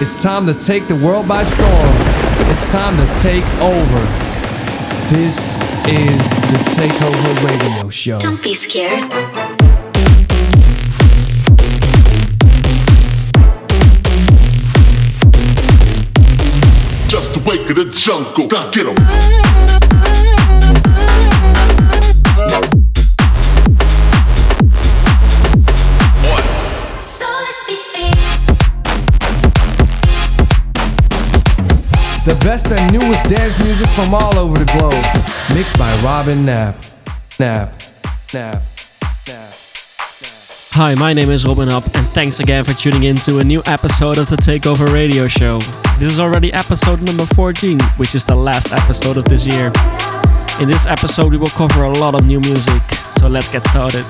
It's time to take the world by storm. It's time to take over. This is the Takeover Radio Show. Don't be scared. Just the wake of the jungle. Now get 'em. The best and newest dance music from all over the globe. Mixed by Robin Knapp. Knapp. Knapp. Knapp. Hi, my name is Robin Knapp, and thanks again for tuning in to a new episode of the Takeover Radio Show. This is already episode number 14, which is the last episode of this year. In this episode, we will cover a lot of new music, so let's get started.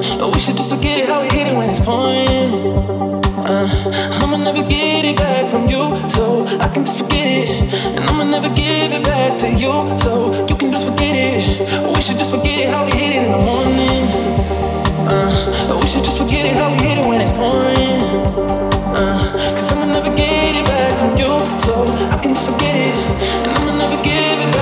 We should just forget it how we hit it when it's pouring. Uh, I'ma never get it back from you, so I can just forget it. And I'ma never give it back to you, so you can just forget it. We should just forget it how we hit it in the morning. Uh, we should just forget it how we hit it when it's pouring. Uh, Cause I'ma never get it back from you, so I can just forget it. And I'ma never give it back.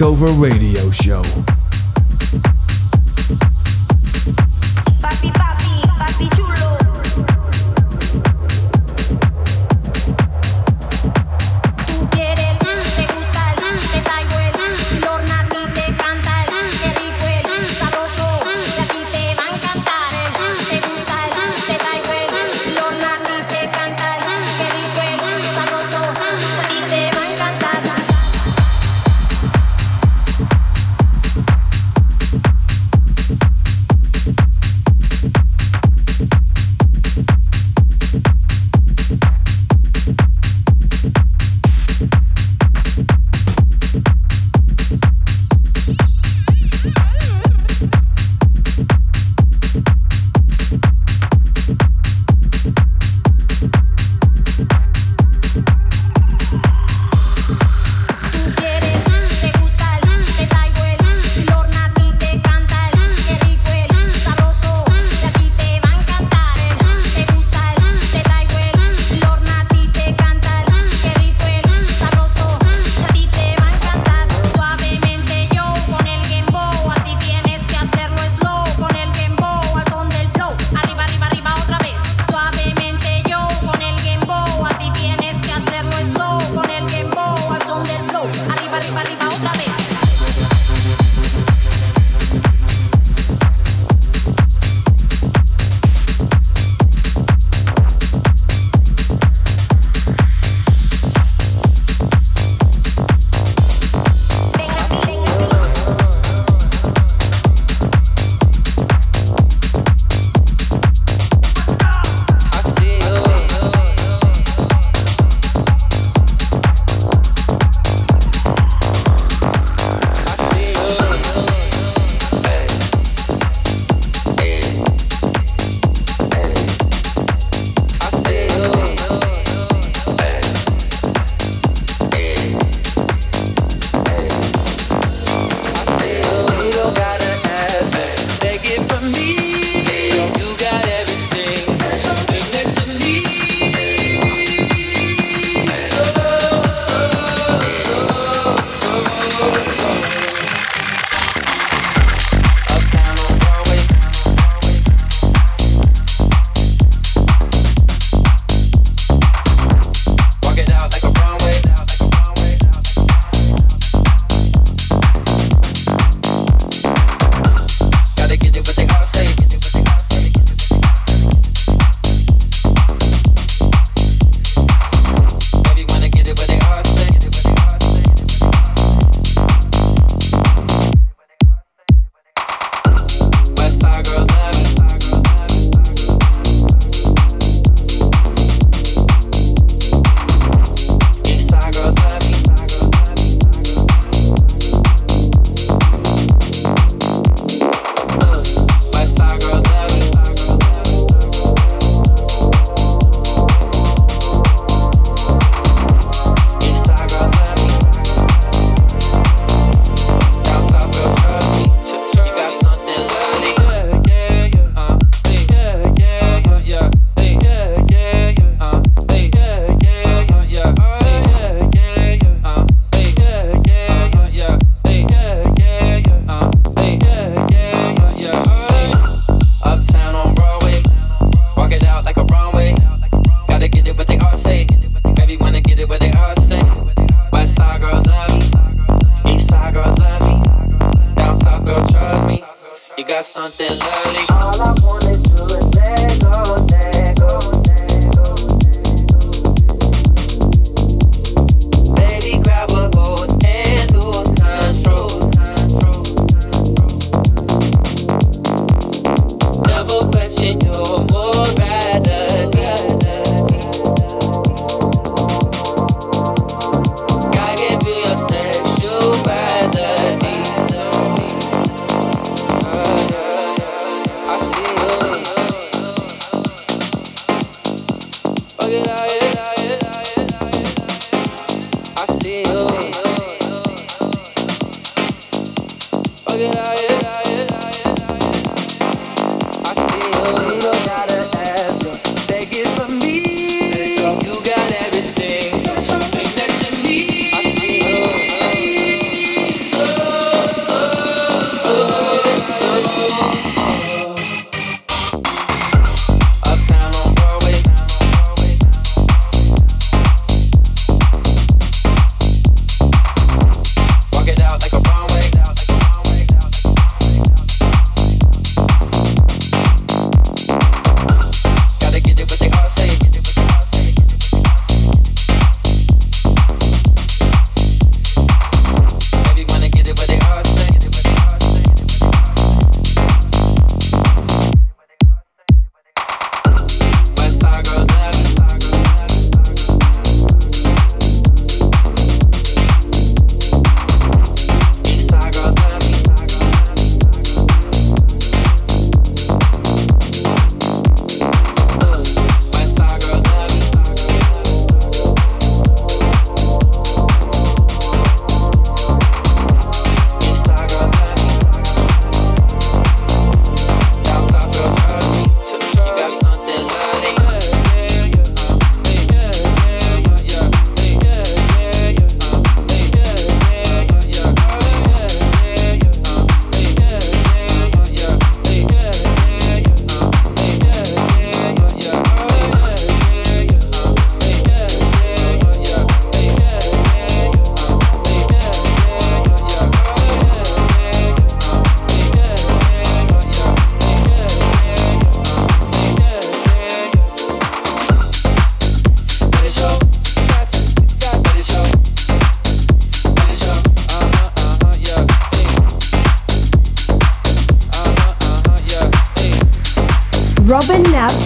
Takeover Radio Show.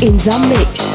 In the mix.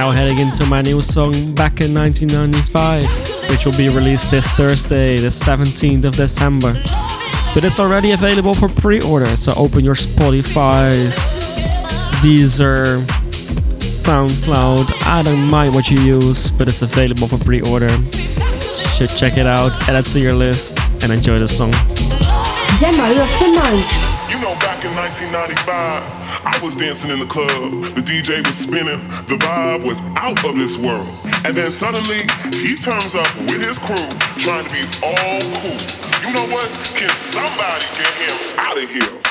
Now heading into my new song back in 1995, which will be released this Thursday, the 17th of December. But it's already available for pre order, so open your Spotify's, Deezer, SoundCloud. I don't mind what you use, but it's available for pre order. Should check it out, add it to your list, and enjoy the song. Demo of the night. You know, back in 1995, I was dancing in the club. The DJ was spinning. The vibe was out of this world. And then suddenly, he turns up with his crew, trying to be all cool. You know what? Can somebody get him out of here?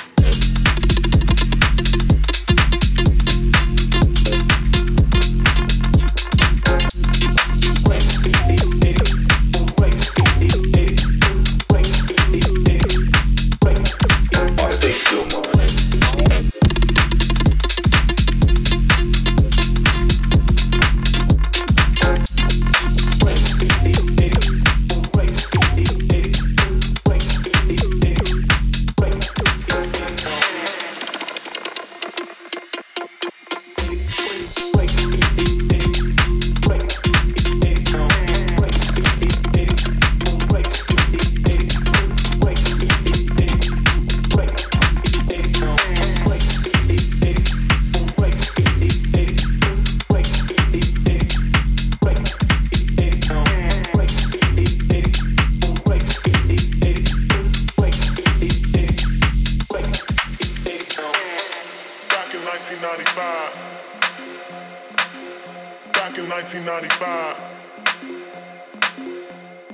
1995. Back in 1995.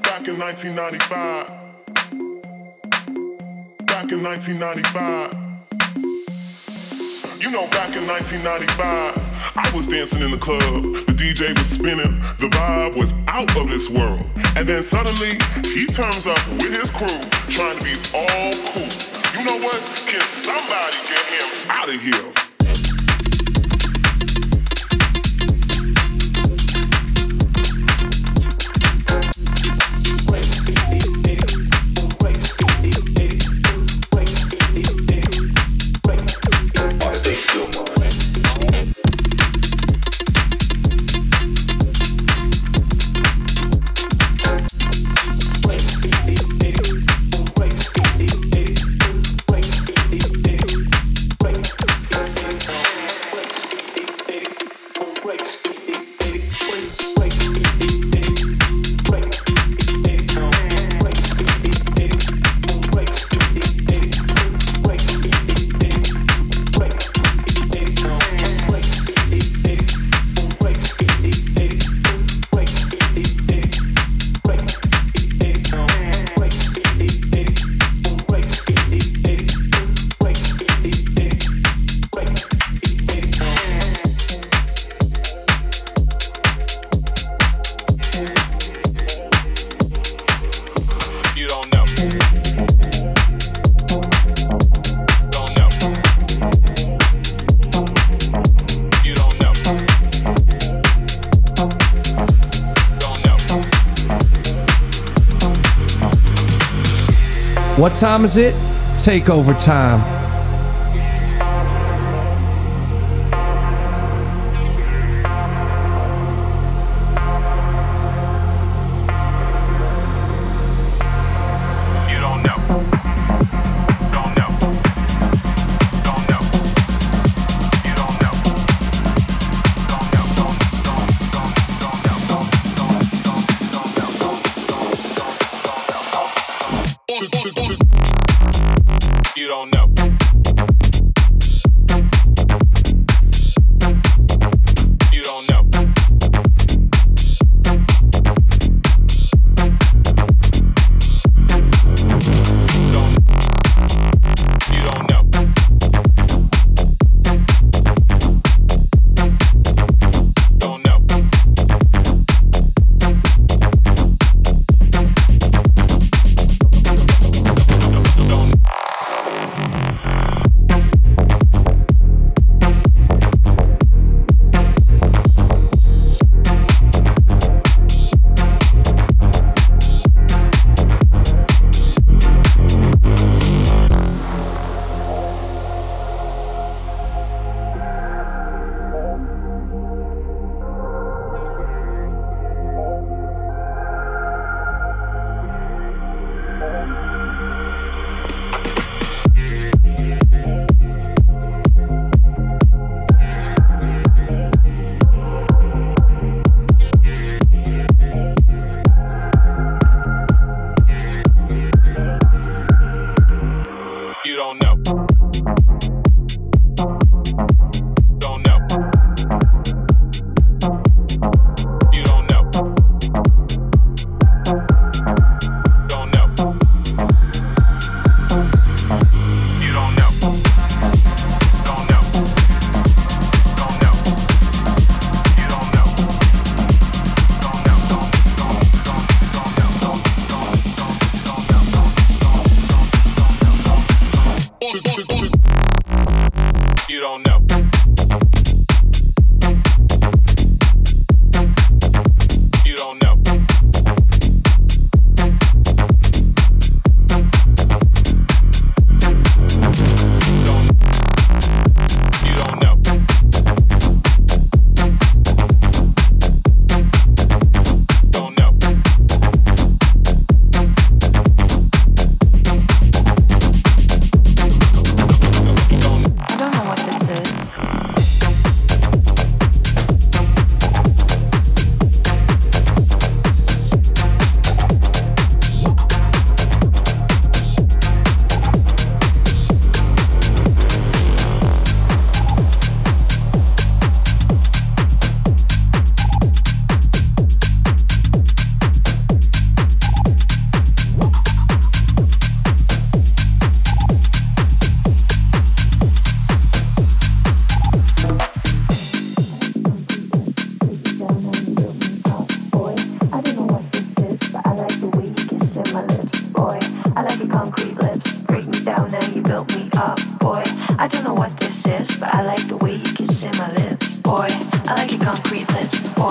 Back in 1995. Back in 1995. You know, back in 1995, I was dancing in the club. The DJ was spinning. The vibe was out of this world. And then suddenly, he turns up with his crew, trying to be all cool. You know what? Can somebody get him out of here? What time is it? Takeover time.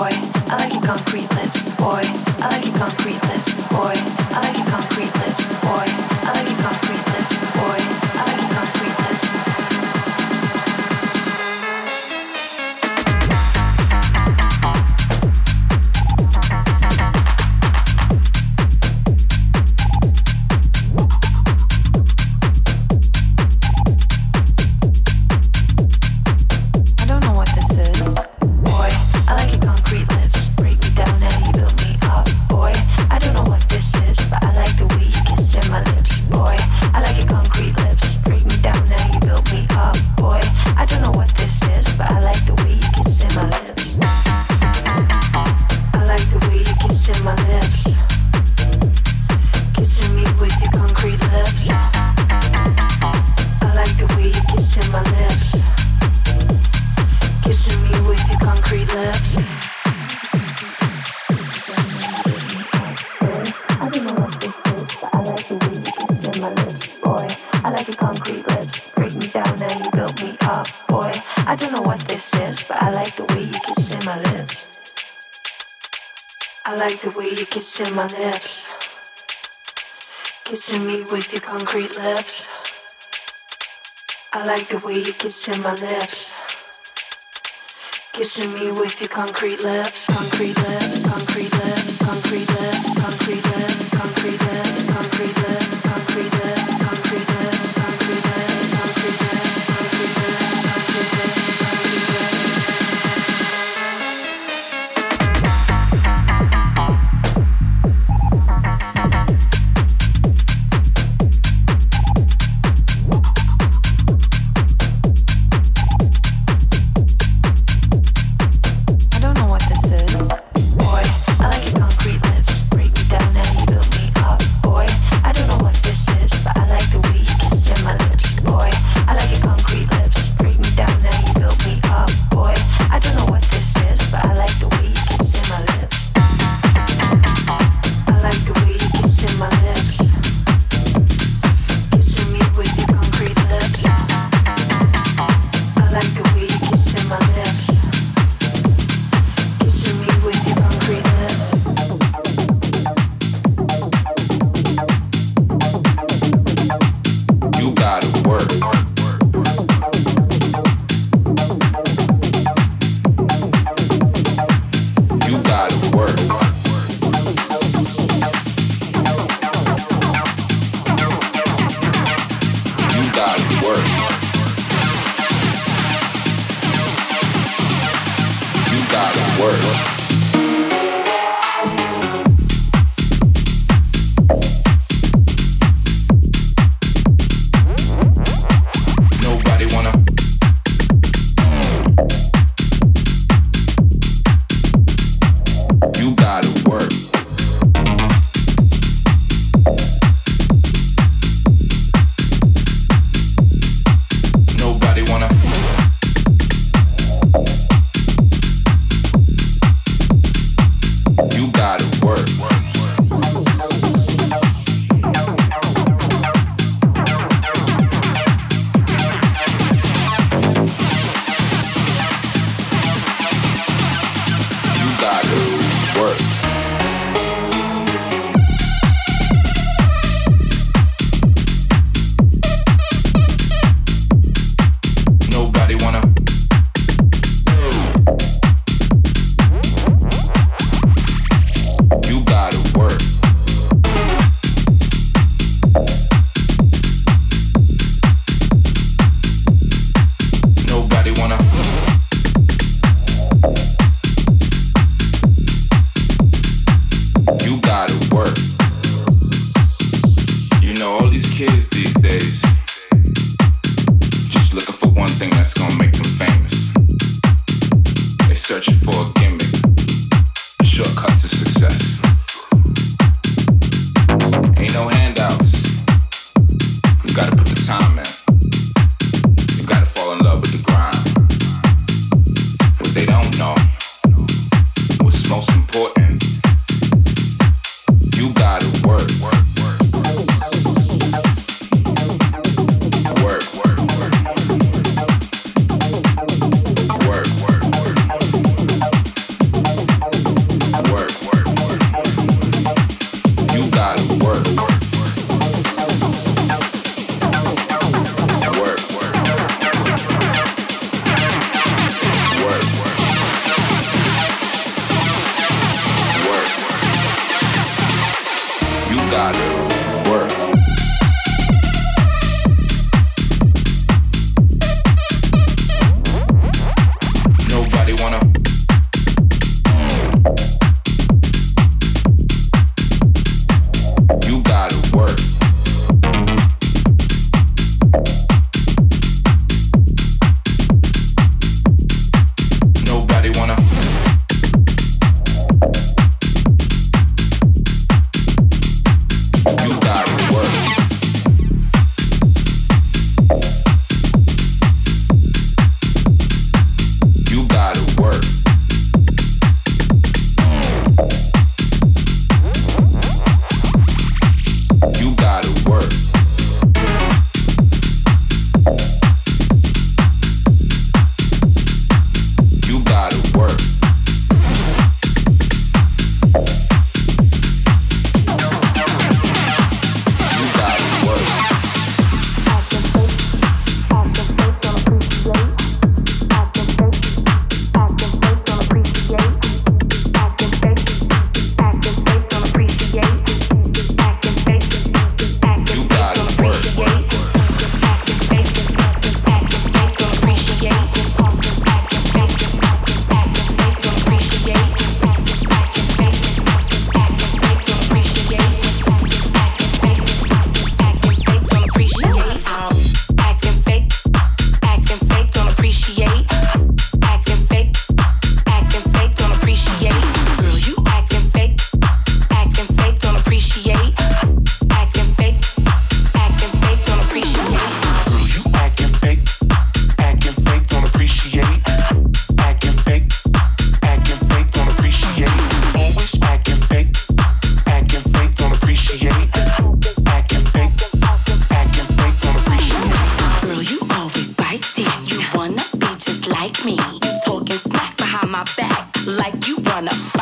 boy. I like your concrete lips, boy. I like your concrete lips, boy. I like your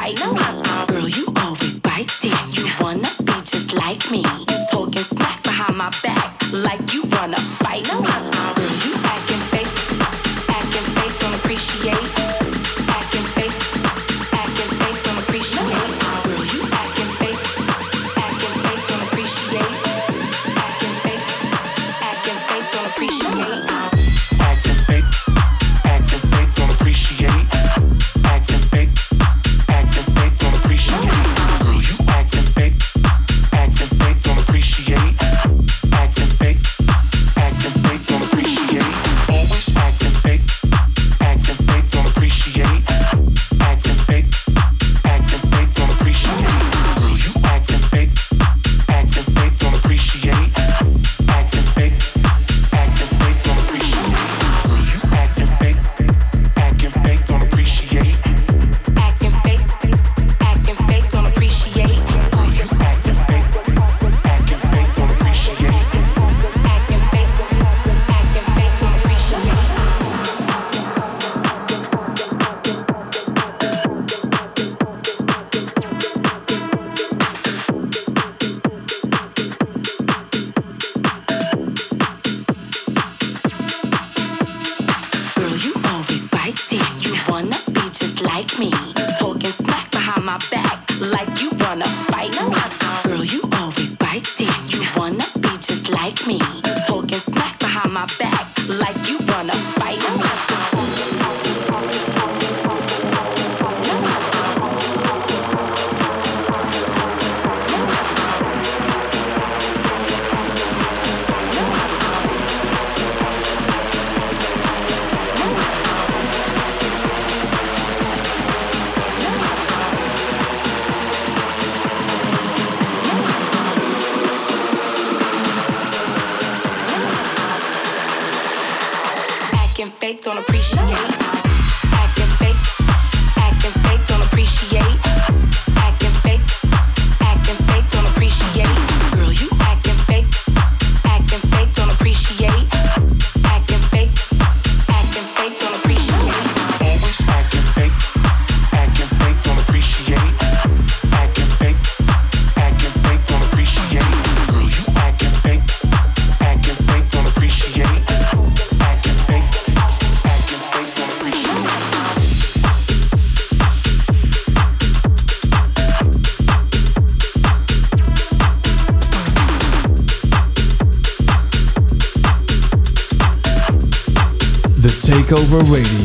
Girl, you always bite it. You wanna be just like me. You talking smack behind my back like you wanna Takeover Radio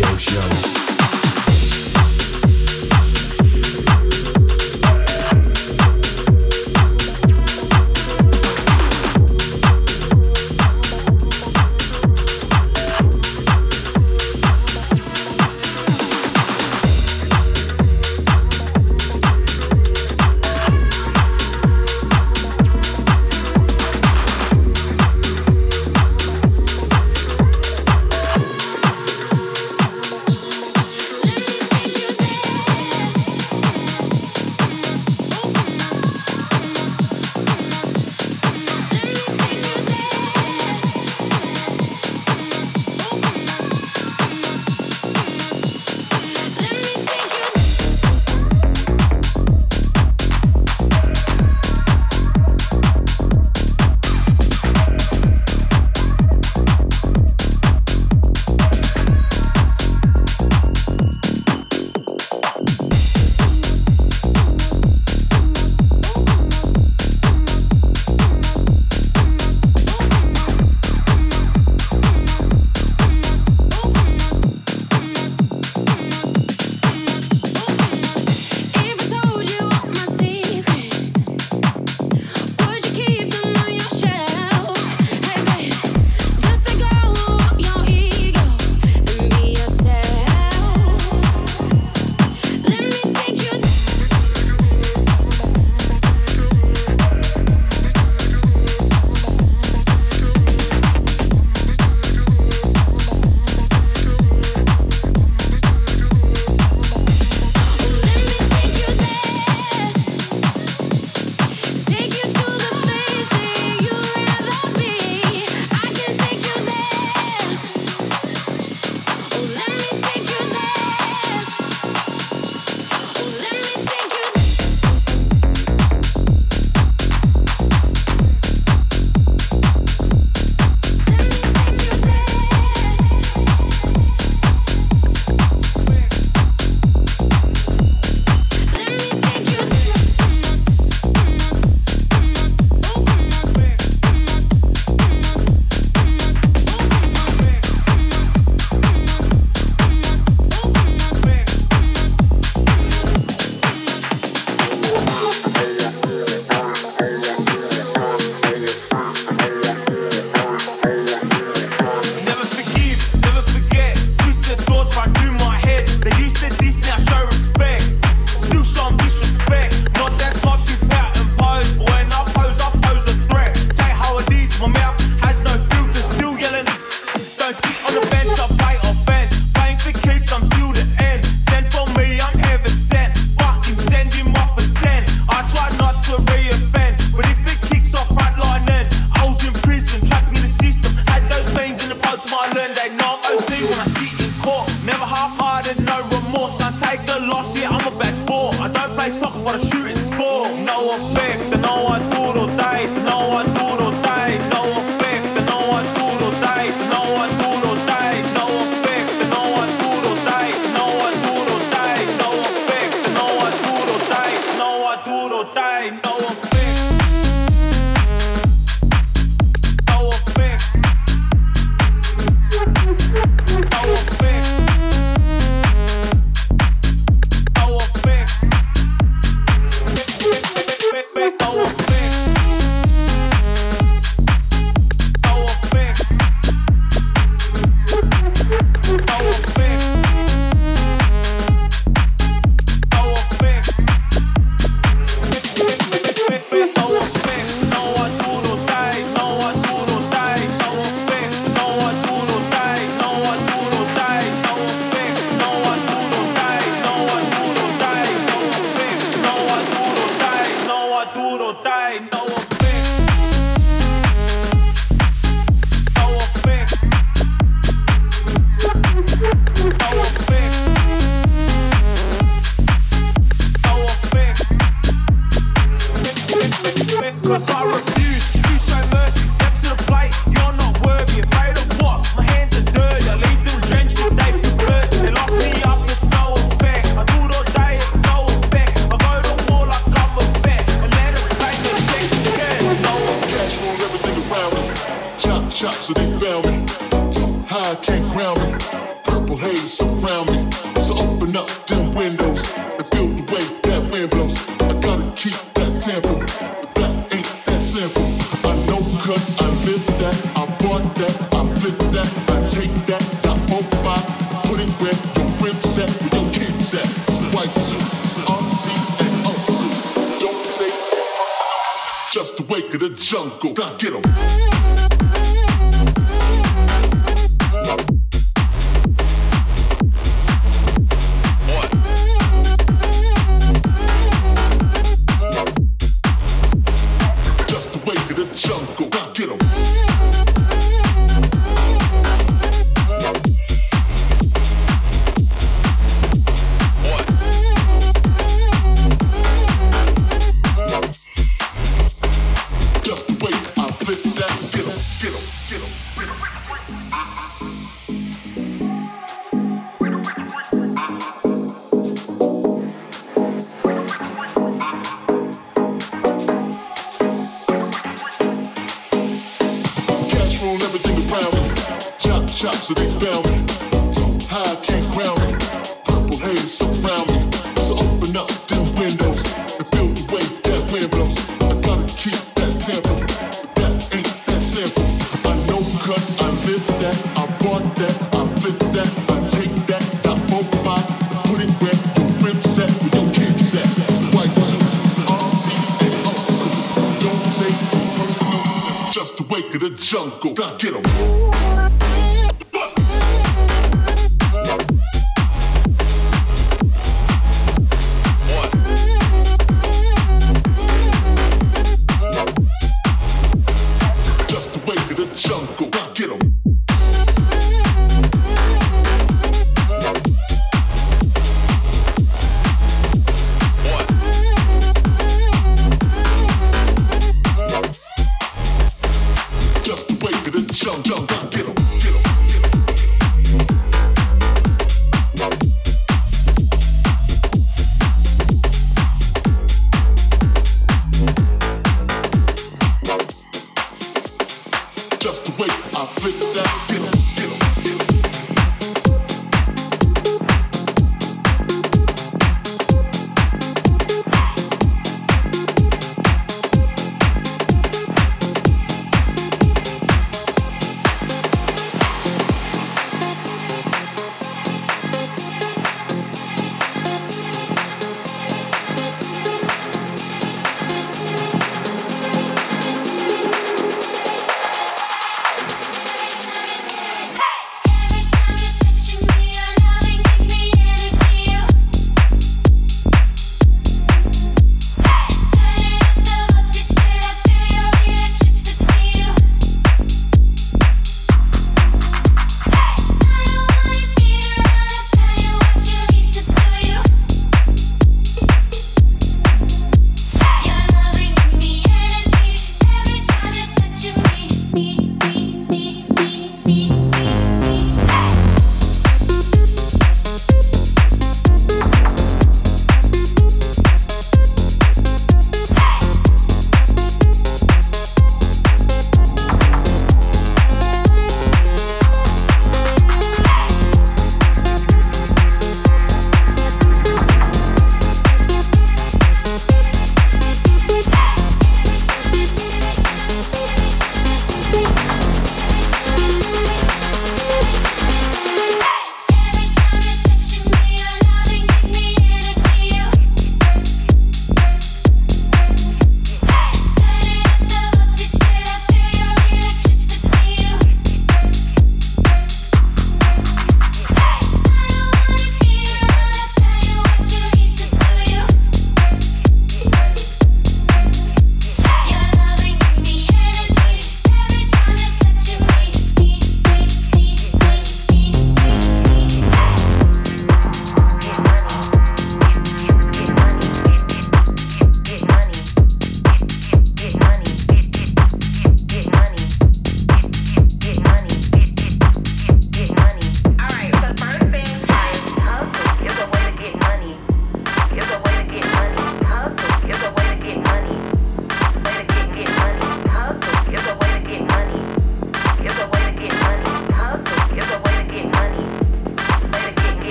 jungle. Gotta get 'em.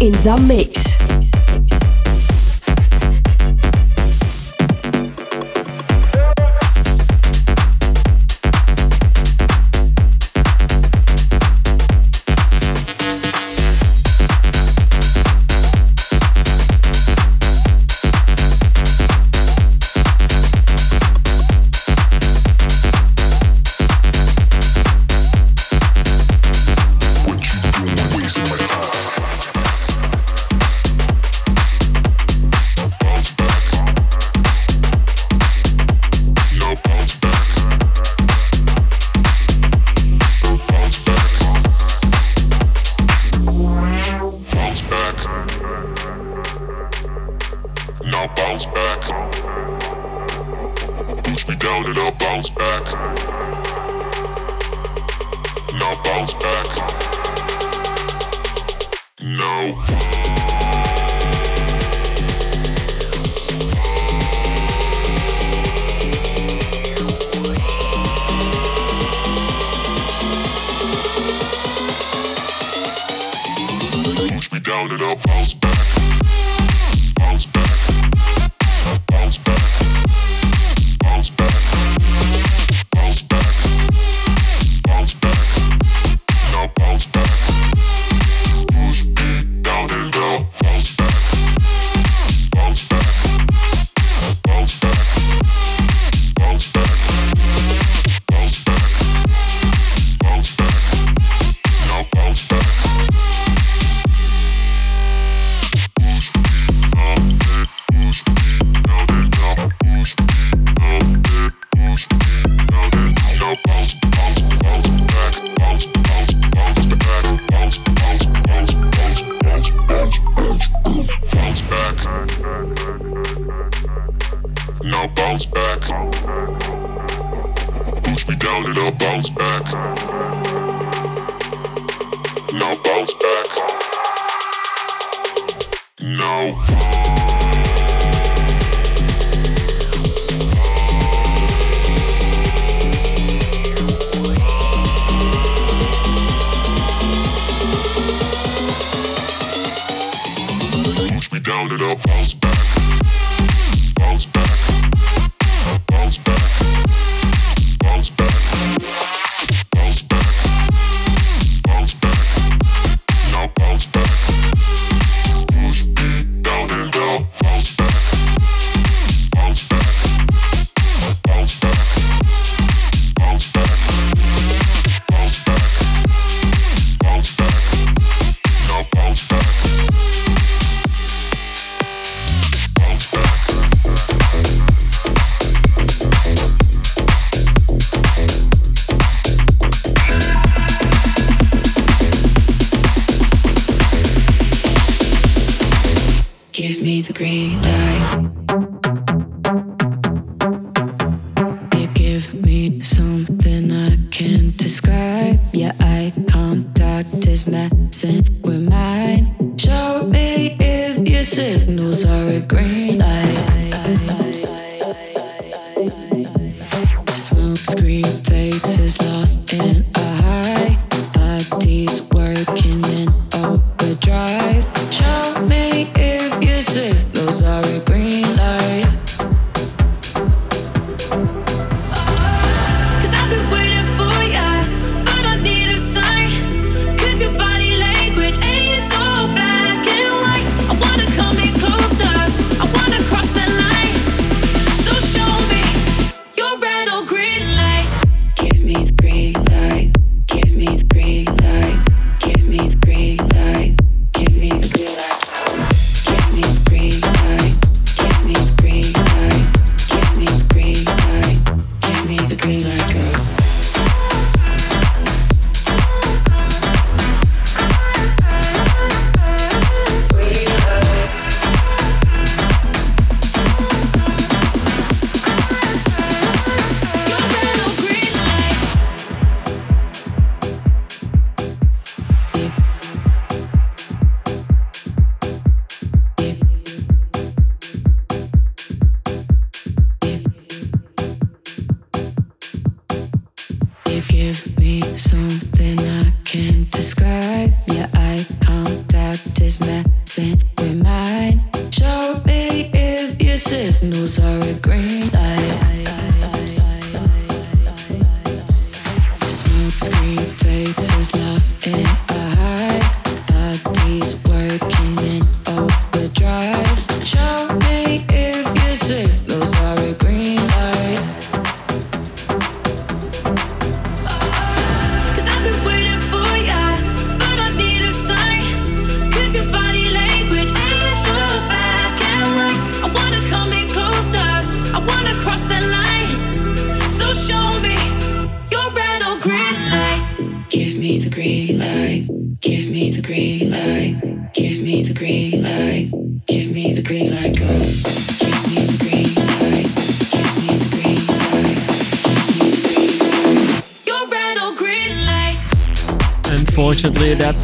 in the mix. me down and I'll bounce back. Now bounce back. No. down and I'll bounce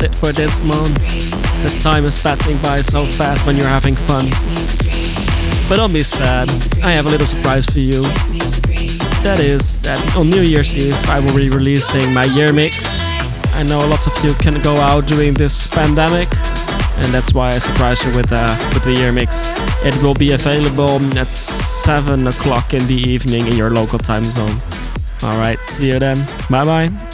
it for this month. The time is passing by so fast when you're having fun. But don't be sad, I have a little surprise for you. That is that on New Year's Eve I will be releasing my year mix. I know lots of you can go out during this pandemic, and that's why I surprised you with, uh, with the year mix. It will be available at 7 o'clock in the evening in your local time zone. Alright, see you then. Bye bye.